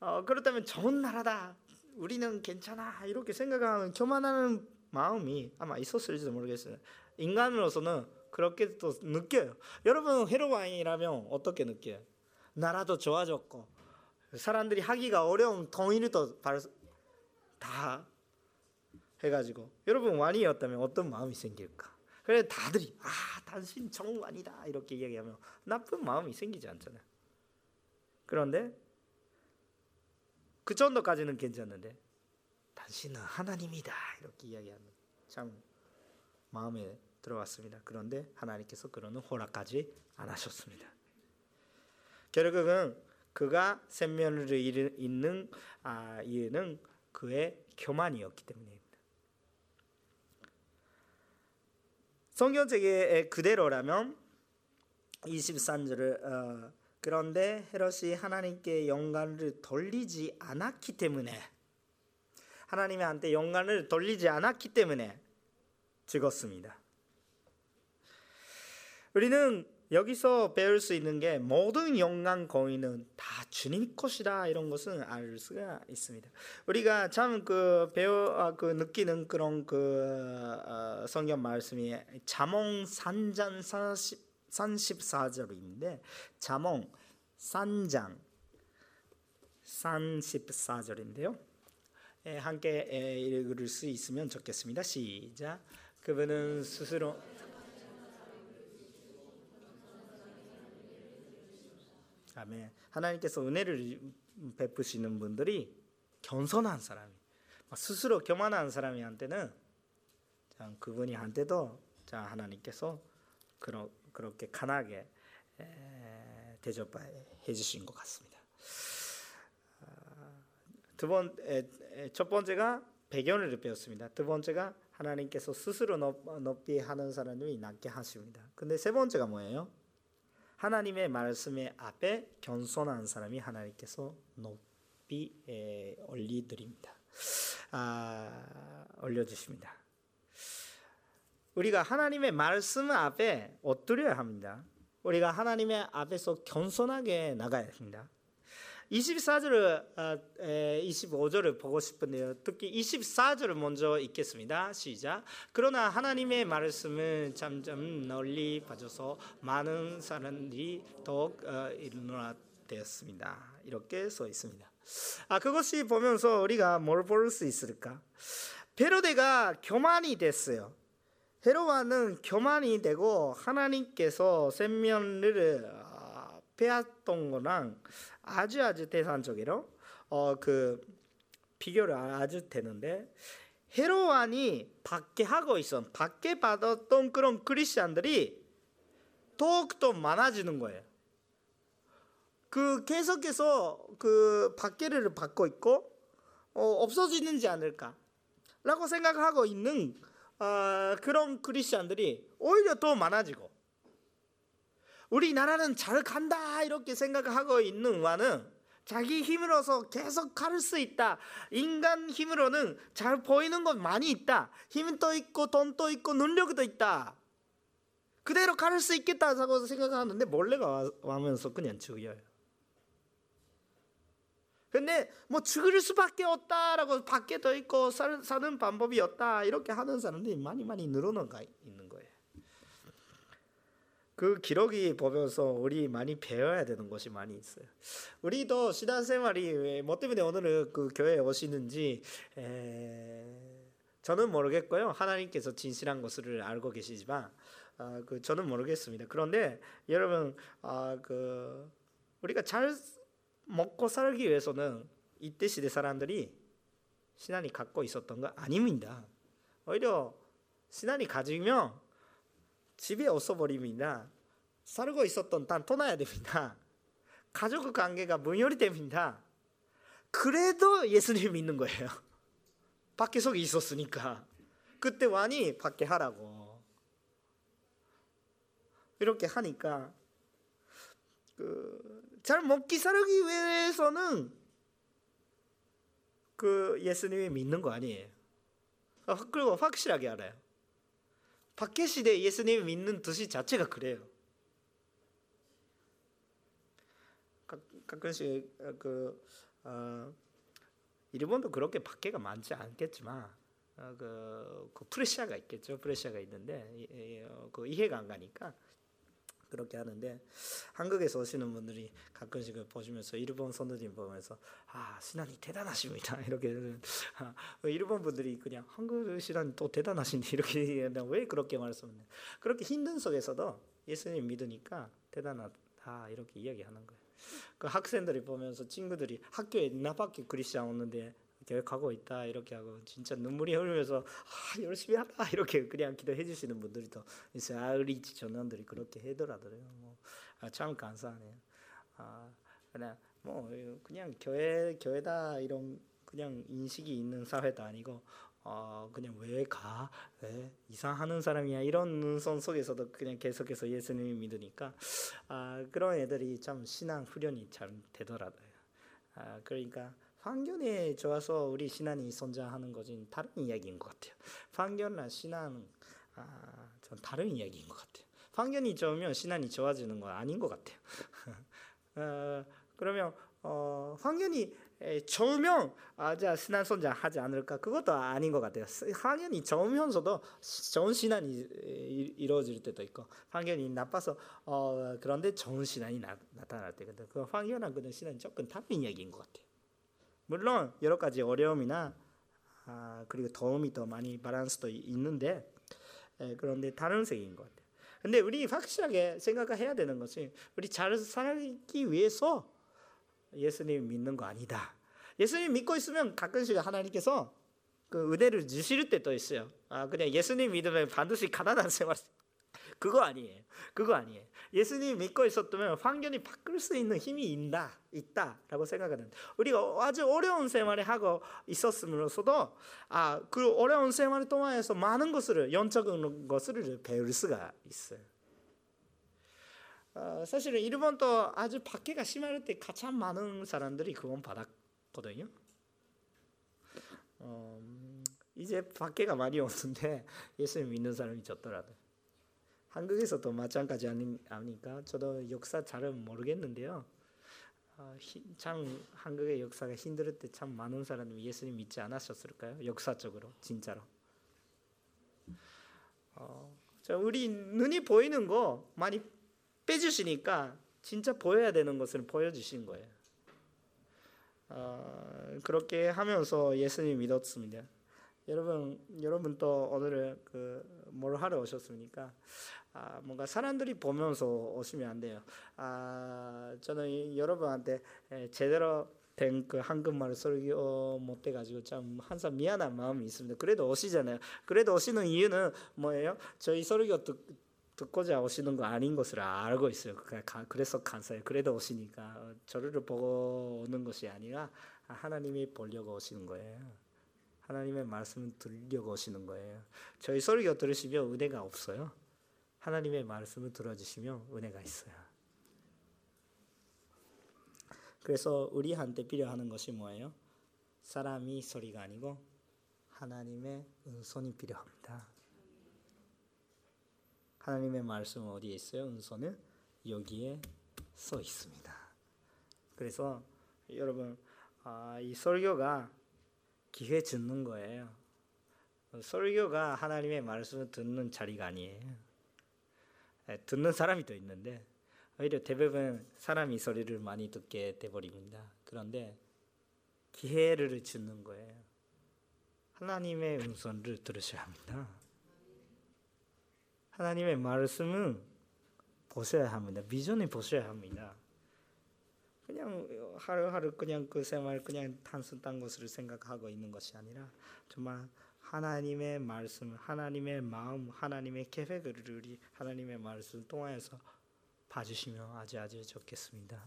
A: 어, 그렇다면 좋은 나라다. 우리는 괜찮아. 이렇게 생각하는 교만하는 마음이 아마 있었을지도 모르겠어요. 인간으로서는 그렇게 또 느껴요. 여러분 헤로와인이라면 어떻게 느껴요? 나라도 좋아졌고 사람들이 하기가 어려운 통일도 다 해가지고 여러분 왕이었다면 어떤 마음이 생길까? 그래 다들이 아 당신 정왕이다 이렇게 이야기하면 나쁜 마음이 생기지 않잖아요. 그런데 그 정도까지는 괜찮은데 당신은 하나님이다 이렇게 이야기하면 참 마음에 들어왔습니다. 그런데 하나님께서 그러는 허락까지 안 하셨습니다. 결국은 그가 생명을 잃는 아, 이유는 그의 교만이었기 때문입니다. 성경책의 그대로라면 23절을 어, 그런데 헤롯이 하나님께 영광을 돌리지 않았기 때문에 하나님한테 영광을 돌리지 않았기 때문에 죽었습니다. 우리는 여기서 배울 수 있는 게 모든 영광 거인은 다 주님 것이다 이런 것은 알 수가 있습니다. 우리가 참 그 배워 아, 그 느끼는 그런 그 어, 성경 말씀이 3장 40 34절인데 잠언 3장 34절인데요. 예, 함께 예, 읽을 수 있으면 좋겠습니다. 시작. 그분은 스스로 아멘. 하나님께서 은혜를 베푸시는 분들이 겸손한 사람이 스스로 교만한 사람이한테는 참 그분이 한테도 자 하나님께서 그렇게 간하게 대접해 주신 것 같습니다. 아, 두번 첫 번째가 배경을 배웠습니다. 두 번째가 하나님께서 스스로 높이 하는 사람이 낫게 하십니다. 근데 세 번째가 뭐예요? 하나님의 말씀의 앞에 겸손한 사람이 하나님께서 높이 올리드립니다. 아, 올려주십니다. 우리가 하나님의 말씀 앞에 엎드려야 합니다. 우리가 하나님의 앞에서 겸손하게 나가야 합니다. 24절을 25절을 아, 보고 싶은데요. 특히 24절을 먼저 읽겠습니다. 시작. 그러나 하나님의 말씀은 점점 널리 퍼져서 많은 사람들이 더욱 어, 일어나되었습니다. 이렇게 써 있습니다. 아 그것이 보면서 우리가 뭘 볼 수 있을까? 베로데가 교만이 됐어요. 헤로와는 교만이 되고 하나님께서 생명을 빼앗던 거랑 아주 아주 대상적으로 어 그 비교를 아주 되는데 헤로안이 밖에 하고 있어 밖에 받았던 그런 크리스천들이 더욱더 많아지는 거예요. 그 계속해서 그 밖에를 받고 있고 어, 없어지는지 않을까라고 생각하고 있는 어, 그런 크리스천들이 오히려 더 많아지고 우리나라는 잘 간다 이렇게 생각하고 있는 와는 자기 힘으로서 계속 갈 수 있다. 인간 힘으로는 잘 보이는 건 많이 있다. 힘도 있고 돈도 있고 능력도 있다. 그대로 갈 수 있겠다고 생각하는데 몰래가 와면서 그냥 죽여요. 근데 뭐 죽을 수밖에 없다라고 밖에 더 있고 사는 방법이 없다 이렇게 하는 사람들이 많이 많이 늘어나가 있는 거예요. 그 기록이 보면서 우리 많이 배워야 되는 것이 많이 있어요. 우리도 신앙생활이 뭐 때문에 오늘은 그 교회에 오시는지 에... 저는 모르겠고요. 하나님께서 진실한 것을 알고 계시지만 아, 그 저는 모르겠습니다. 그런데 여러분 아, 그 우리가 잘 먹고 살기 위해서는 이때 시대 사람들이 신앙이 갖고 있었던 거 아닙니다. 오히려 신앙이 가지면 집에 없어버립니다. 살고 있었던 단 떠나야 됩니다. 가족 관계가 무혈이 됩니다. 그래도 예수님 믿는 거예요. 밖에 속에 있었으니까. 그때 완이 밖에 하라고. 이렇게 하니까 그 잘 먹기 살기 위해서는 그 예수님이 믿는 거 아니에요. 그리고 확실하게 알아요. 밖에 시대 예수님 믿는 뜻이 자체가 그래요. 가끔씩 그 어, 일본도 그렇게 밖에가 많지 않겠지만 어, 그, 그 프레시아가 있겠죠. 프레시아가 있는데 이, 어, 그 이해가 안 가니까 그렇게 하는데 한국에서 오시는 분들이 가끔씩 보시면서 일본 선생님 보면서 아 신앙이 대단하십니다 이렇게 아, 일본 분들이 그냥 한국 신앙이 또 대단하신데 이렇게 왜 그렇게 말씀하냐 그렇게 힘든 속에서도 예수님 믿으니까 대단하다 이렇게 이야기하는 거예요. 그 학생들이 보면서 친구들이 학교에 나밖에 그리스도안 오는데 계획하고 있다 이렇게 하고 진짜 눈물이 흐르면서 아, 열심히 하다 이렇게 그냥 기도해 주시는 분들이 더 있어요. 아 우리지 전원들이 그렇게 해더라고요. 뭐참 아, 감사하네요. 아 그냥 뭐 그냥 교회 교회다 이런 그냥 인식이 있는 사회도 아니고 어 그냥 왜 가? 왜 이상하는 사람이야? 이런 눈선 속에서도 그냥 계속해서 예수님을 믿으니까 아 그런 애들이 참 신앙 훈련이 잘 되더라고요. 아 그러니까 환경에 좋아서 우리 신앙이 성장하는 것은 다른 이야기인 것 같아요. 환경과 신앙은 아, 전 다른 이야기인 것 같아요. 환경이 좋으면 신앙이 좋아지는 건 아닌 것 같아요. 어, 그러면 어, 환경이 좋으면 아, 자 신앙 성장하지 않을까? 그것도 아닌 것 같아요. 환경이 좋으면서도 좋은 신앙이 이루어질 때도 있고 환경이 나빠서 어, 그런데 좋은 신앙이 나, 타날 때거든. 그 환경이랑 그 신앙이 조금 다른 이야기인 것 같아요. 물론 여러 가지 어려움이나 아, 그리고 도움이 더 많이 바란스도 있는데 에, 그런데 다른 색인 것 같아요. 근데 우리 확실하게 생각해야 되는 것이 우리 잘 살기 위해서 예수님 믿는 거 아니다. 예수님 믿고 있으면 가끔씩 하나님께서 그 은혜를 주실 때도 있어요. 아 그냥 예수님 믿으면 반드시 가난한 생활 그거 아니에요. 그거 아니에요. 예수님 믿고 있었다면 환경이 바꿀 수 있는 힘이 있다, 있다라고 생각하는. 우리가 아주 어려운 생활을 하고 있었으면서도 아, 그 어려운 생활 동안에서 많은 것을 영적인 것을 배울 수가 있어요. 어, 사실은 일본도 아주 밖에가 심할 때 가장 많은 사람들이 그건 받았거든요. 어, 이제 밖에가 많이 오는데 예수님 믿는 사람이 적더라도. 한국에서도 마찬가지 아니까 저도 역사 잘은 모르겠는데요. 어, 참 한국의 역사가 힘들 때 참 많은 사람이 예수님 믿지 않았었을까요? 역사적으로 진짜로. 어, 우리 눈이 보이는 거 많이 빼주시니까 진짜 보여야 되는 것을 보여주신 거예요. 어, 그렇게 하면서 예수님 믿었습니다. 여러분, 여러분 또 오늘 그뭘 하러 오셨습니까? 아, 뭔가 사람들이 보면서 오시면 안 돼요. 아, 저는 여러분한테 제대로 된 그 한국말 설교 못 돼가지고 참 항상 미안한 마음이 있습니다. 그래도 오시잖아요. 그래도 오시는 이유는 뭐예요? 저희 설교 듣, 듣고자 오시는 거 아닌 것을 알고 있어요. 그래서 감사해요. 그래도 오시니까 저를 보고 오는 것이 아니라 하나님이 보려고 오시는 거예요. 하나님의 말씀을 들려고 오시는 거예요. 저희 설교 들으시면 은혜가 없어요. 하나님의 말씀을 들어주시면 은혜가 있어요. 그래서 우리한테 필요하는 것이 뭐예요? 사람이 소리가 아니고 하나님의 은손이 필요합니다. 하나님의 말씀은 어디에 있어요? 은손은 여기에 써 있습니다. 그래서 여러분 아, 이 설교가 기회 주는 거예요. 설교가 하나님의 말씀을 듣는 자리가 아니에요. 예, 듣는 사람이 또 있는데 오히려 대부분 사람이 소리를 많이 듣게 돼버립니다. 그런데 기회를 주는 거예요. 하나님의 음성을 들으셔야 합니다. 하나님의 말씀은 보셔야 합니다. 비전을 보셔야 합니다. 그냥 하루하루 그냥 그 생활 그냥 단순한 것을 생각하고 있는 것이 아니라 정말 하나님의 말씀, 하나님의 마음, 하나님의 계획을 우리 하나님의 말씀 통하여서 봐주시면 아주 아주 좋겠습니다.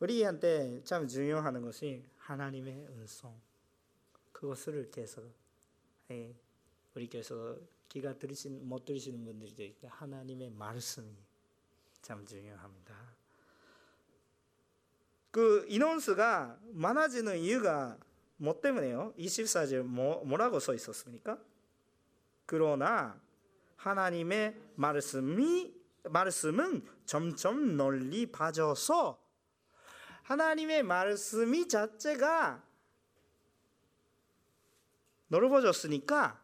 A: 우리한테 참 중요한 것이 하나님의 은성. 그것을 계속 예, 우리 교회에서 귀가 들으신 못 들으시는 분들이 하나님의 말씀이 참 중요합니다. 그 인원수가 많아지는 이유가 뭐 때문에요? 24절 뭐, 뭐라고 써 있었습니까? 그러나 하나님의 말씀이 말씀은 점점 널리 빠져서 하나님의 말씀이 자체가 넓어졌으니까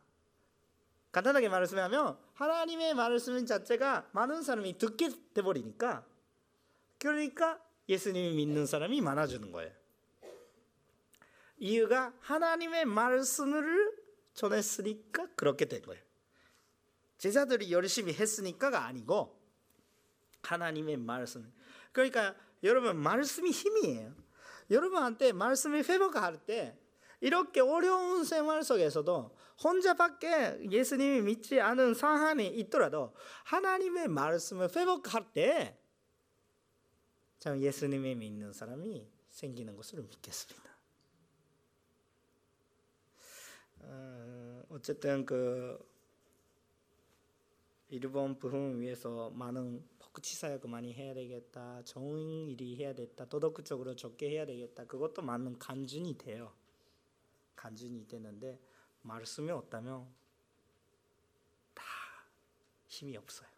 A: 간단하게 말씀하면 하나님의 말씀 자체가 많은 사람이 듣게 돼 버리니까 그러니까 예수님을 믿는 사람이 많아지는 거예요. 이유가 하나님의 말씀을 전했으니까 그렇게 된 거예요. 제자들이 열심히 했으니까가 아니고 하나님의 말씀. 그러니까 여러분 말씀이 힘이에요. 여러분한테 말씀이 회복할 때 이렇게 어려운 생활 속에서도 혼자밖에 예수님이 믿지 않은 상황이 있더라도 하나님의 말씀을 회복할 때 참 예수님을 믿는 사람이 생기는 것을 믿겠습니다. 어, 어쨌든 그 일본 부흥 위해서 많은 복지 사역 많이 해야 되겠다, 좋은 일이 해야 됐다, 도덕적으로 좋게 해야 되겠다. 그것도 많은 간증이 돼요. 간증이 되는데 말씀이 없다면 다 힘이 없어요.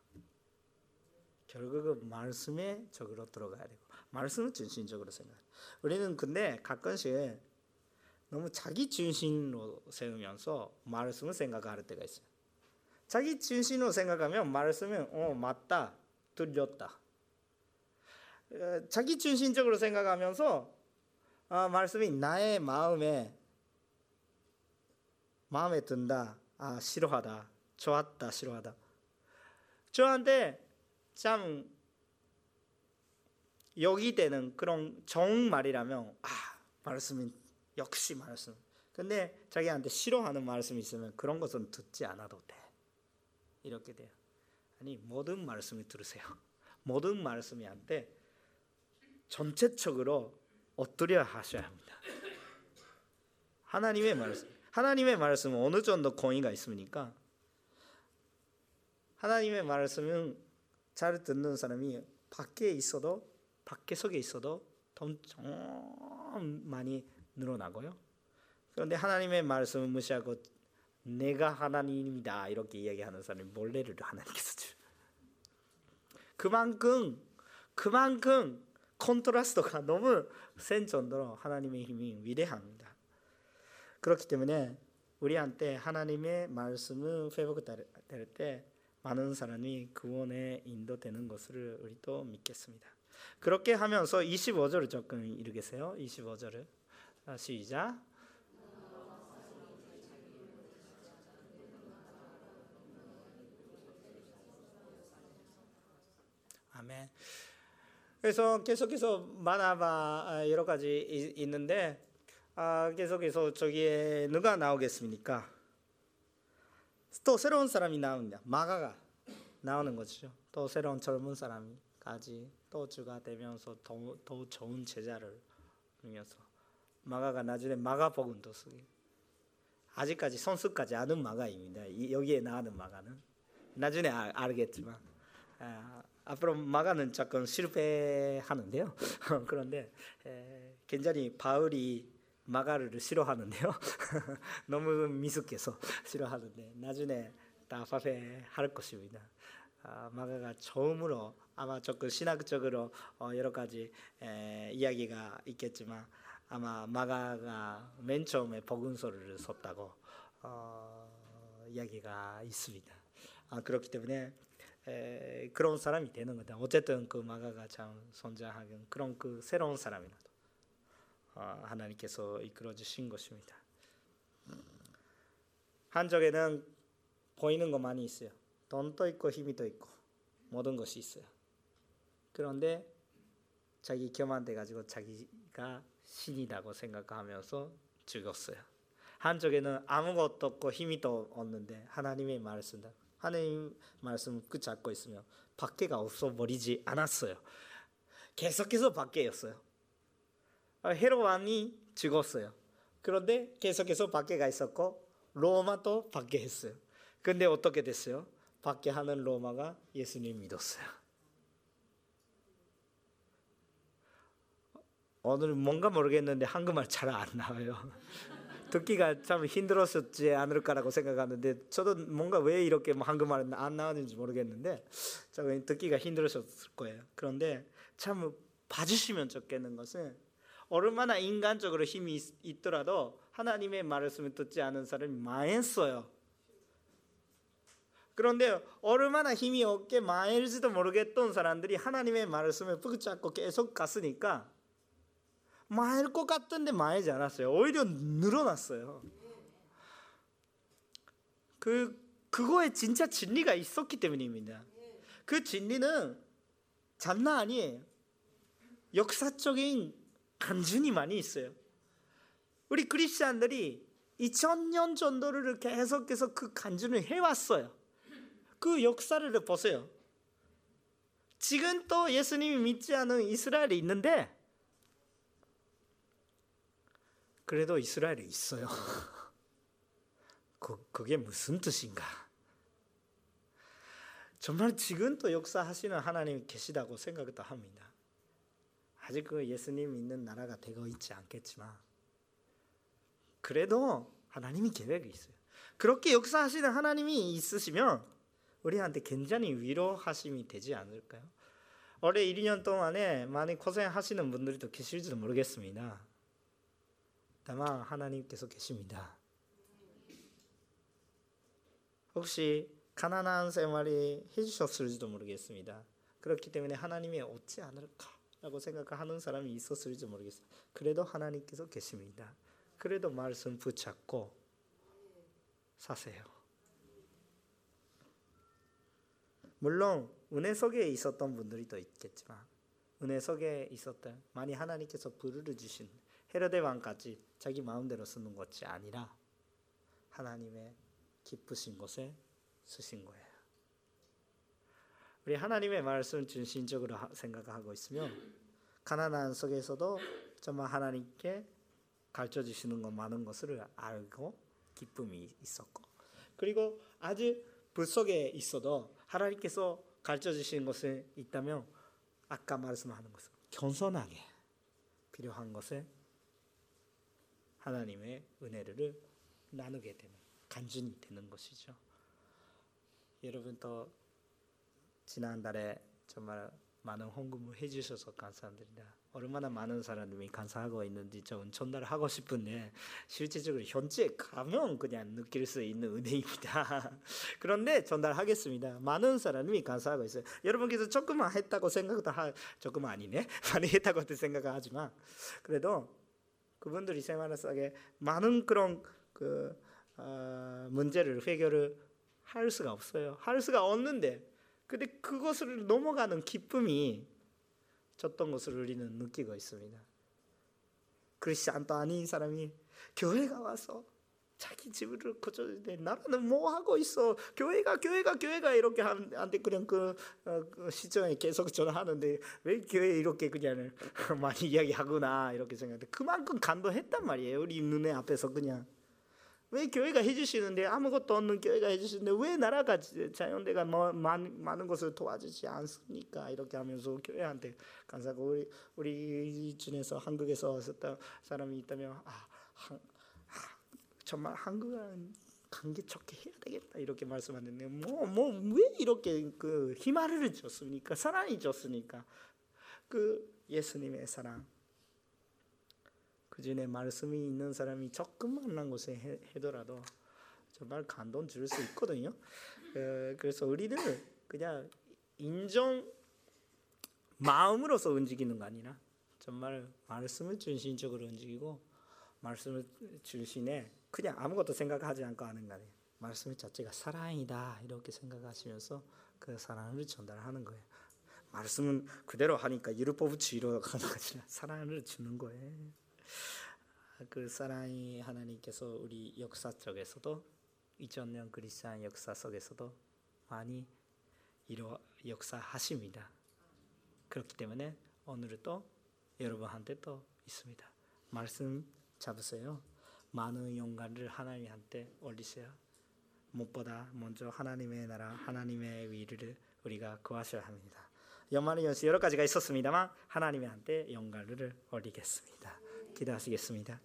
A: 결국은 말씀에 적으로 들어가야 되고 말씀을 중심적으로 생각. 우리는 근데 가끔씩 너무 자기 중심으로 세우면서 말씀을 생각할 때가 있어요. 자기 중심으로 생각하면 말씀은 어 맞다 들렸다. 어, 자기 중심적으로 생각하면서 아, 말씀이 나의 마음에 마음에 든다. 아 싫어하다. 좋았다. 싫어하다. 저한테 참 여기 되는 그런 정말이라면 아 말씀이 역시 말씀. 근데 자기한테 싫어하는 말씀이 있으면 그런 것은 듣지 않아도 돼. 이렇게 돼요. 아니 모든 말씀을 들으세요. 모든 말씀이 한테 전체적으로 엎드려 하셔야 합니다. 하나님의 말씀. 하나님의 말씀은 어느 정도 권위가 있습니까? 하나님의 말씀은 잘 듣는 사람이 밖에 있어도 밖에 속에 있어도 좀 많이 늘어나고요. 그런데 하나님의 말씀을 무시하고 내가 하나님이다 이렇게 이야기하는 사람이 몰래를 하나님께서 주. 그만큼 그만큼 contrast가 너무 센 정도로 하나님의 힘이 위대합니다. 그렇기 때문에 우리한테 하나님의 말씀을 회복될 때 많은 사람이 구원에 인도되는 것을 우리도 믿겠습니다. 그렇게 하면서 25절을 조금 읽으세요. 25절을 시작. 아멘. 그래서 계속해서 만화가 여러 가지 있는데 아, 계속해서 저기에 누가 나오겠습니까? 또 새로운 사람이 나옵니다. 마가가 나오는 것이죠. 또 새로운 젊은 사람까지 또 주가 되면서 더, 더 좋은 제자를 이면서 마가가 나중에 마가복음도 쓰기 아직까지 선수까지 아는 마가입니다. 여기에 나오는 마가는 나중에 알, 겠지만 아, 앞으로 마가는 조금 실패하는데요. 그런데 에, 굉장히 바울이 마가를 싫어하는데요. 너무 미숙해서 싫어하는데 나중에 다 파괴할 것입니다. 아, 마가가 처음으로 아마 조금 신학적으로 어, 여러 가지 에, 이야기가 있겠지만 아마 마가가 맨 처음에 복음서를 썼다고 어, 이야기가 있습니다. 아, 그렇기 때문에 에, 그런 사람이 되는 거다. 어쨌든 그 마가가 참 선장하는 그런 그 새로운 사람이라도 어, 하나님께서 이끌어 주신 것입니다. 한쪽에는 보이는 것만이 있어요. 돈도 있고 힘이 도 있고 모든 것이 있어요. 그런데 자기 교만돼 가지고 자기가 신이라고 생각하면서 죽었어요. 한쪽에는 아무것도 없고 힘이 또 없는데 하나님의 말씀 하나님 말씀 그 잡고 있으면 밖에가 없어 버리지 않았어요. 계속해서 밖에였어요. 헤로 왕이 죽었어요. 그런데 계속해서 밖에가 있었고 로마도 밖에 했어요. 근데 어떻게 됐어요? 밖에 하는 로마가 예수님 믿었어요. 오늘 뭔가 모르겠는데 한국말 잘 안 나와요. 듣기가 참 힘들었었지 않을까라고 생각하는데 저도 뭔가 왜 이렇게 뭐 한국말은 안 나오는지 모르겠는데 저 듣기가 힘들었을 거예요. 그런데 참 봐주시면 좋겠는 것은 얼마나 인간적으로 힘이 있, 더라도 하나님의 말씀을 듣지 않은 사람이 망했어요. 그런데 얼마나 힘이 없게 망할지도 모르겠던 사람들이 하나님의 말씀을 붙잡고 계속 갔으니까 망할 것 같던데 망하지 않았어요. 오히려 늘어났어요. 그 그거에 진짜 진리가 있었기 때문입니다. 그 진리는 장난 아니에요. 역사적인 간증이 많이 있어요. 우리 그리스도인들이 2000년 정도를 계속해서 그 간증을 해왔어요. 그 역사를 보세요. 지금 또 예수님이 믿지 않은 이스라엘이 있는데 그래도 이스라엘이 있어요. 그, 그게 무슨 뜻인가? 정말 지금도 역사하시는 하나님이 계시다고 생각도 합니다. 아직 그 예수님 있는 나라가 되고 있지 않겠지만 그래도 하나님이 계획이 있어요. 그렇게 역사하시는 하나님이 있으시면 우리한테 굉장히 위로하심이 되지 않을까요? 올해 1년 동안에 많이 고생하시는 분들도 계실지도 모르겠습니다. 다만 하나님께서 계십니다. 혹시 가난한 생활이 해주셨을지도 모르겠습니다. 그렇기 때문에 하나님이 없지 않을까 라고 생각하는 사람이 있었을지 모르겠어요. 그래도 하나님께서 계십니다. 그래도 말씀 붙잡고 사세요. 물론 은혜 속에 있었던 분들이 또 있겠지만 은혜 속에 있었던 많이 하나님께서 부르르 주신 헤로데 왕까지 자기 마음대로 쓰는 것이 아니라 하나님의 기쁘신 곳에 쓰신 거예요. 우리 하나님의 말씀 중심적으로 생각하고 있으면 가난한 속에서도 정말 하나님께 가르쳐 주시는 것 많은 것을 알고 기쁨이 있었고 그리고 아주 불 속에 있어도 하나님께서 가르쳐 주시는 것이 있다면 아까 말씀하는 것은 겸손하게 필요한 것에 하나님의 은혜를 나누게 되는 간증이 되는 것이죠. 여러분 또 지난달에 정말 많은 헌금을 해주셔서 감사드립니다. 얼마나 많은 사람들이 감사하고 있는지 좀 전달하고 싶은데 실제적으로 현재 가면 그냥 느낄 수 있는 은혜입니다. 그런데 전달하겠습니다. 많은 사람이 감사하고 있어요. 여러분께서 조금만 했다고 생각도 하, 조금 아니네. 많이 했다고 생각하지만 그래도 그분들이 생활을 속에 많은 그런 그 어, 문제를 해결을 할 수가 없어요. 할 수가 없는데 근데 그것을 넘어가는 기쁨이 졌던 것을 우리는 느끼고 있습니다. 크리스찬도 아닌 사람이 교회가 와서 자기 집을 고쳐주는데 나라는 뭐 하고 있어? 교회가 교회가 교회가 이렇게 한데 그냥 그, 어, 그 시점에 계속 전화하는데 왜 교회 이렇게 그냥 많이 이야기하구나 이렇게 생각해. 그만큼 감동했단 말이에요. 우리 눈에 앞에서 그냥. 왜 교회가 해주시는데 아무것도 없는 교회가 해주시는데 왜 나라가 자연대가 뭐 많은, 많은 것을 도와주지 않습니까? 이렇게 하면서 교회한테 감사하고 우리 우리 중에서 한국에서 왔었던 사람이 있다면 아, 한, 아 정말 한국은 관계 좋게 해야 되겠다 이렇게 말씀하는데 뭐 뭐 왜 이렇게 그 희망을 줬습니까? 사랑이 줬으니까 그 예수님의 사랑 그 전에 말씀이 있는 사람이 조금 만 난 곳에 해더라도 정말 감동 줄 수 있거든요. 어, 그래서 우리는 그냥 인정 마음으로서 움직이는 거 아니라 정말 말씀을 중심적으로 움직이고 말씀을 중심에 그냥 아무것도 생각하지 않고 하는 거 아니에요. 말씀 자체가 사랑이다 이렇게 생각하시면서 그 사랑을 전달하는 거예요. 말씀은 그대로 하니까 율법 지로 하는 거지 사랑을 주는 거예요. 그 사랑이 하나님께서 우리 역사 쪽에서도 2000년 그리스도인 역사 속에서도 많이 이루 역사하십니다. 그렇기 때문에 오늘은 또 여러분한테 또 있습니다. 말씀 잡으세요. 많은 영광을 하나님한테 올리세요. 무엇보다 먼저 하나님의 나라, 하나님의 위를 우리가 구하셔야 합니다. 연말의 연수 여러 가지가 있었습니다만 하나님의 한테 영광을 올리겠습니다. 기도하시겠습니다.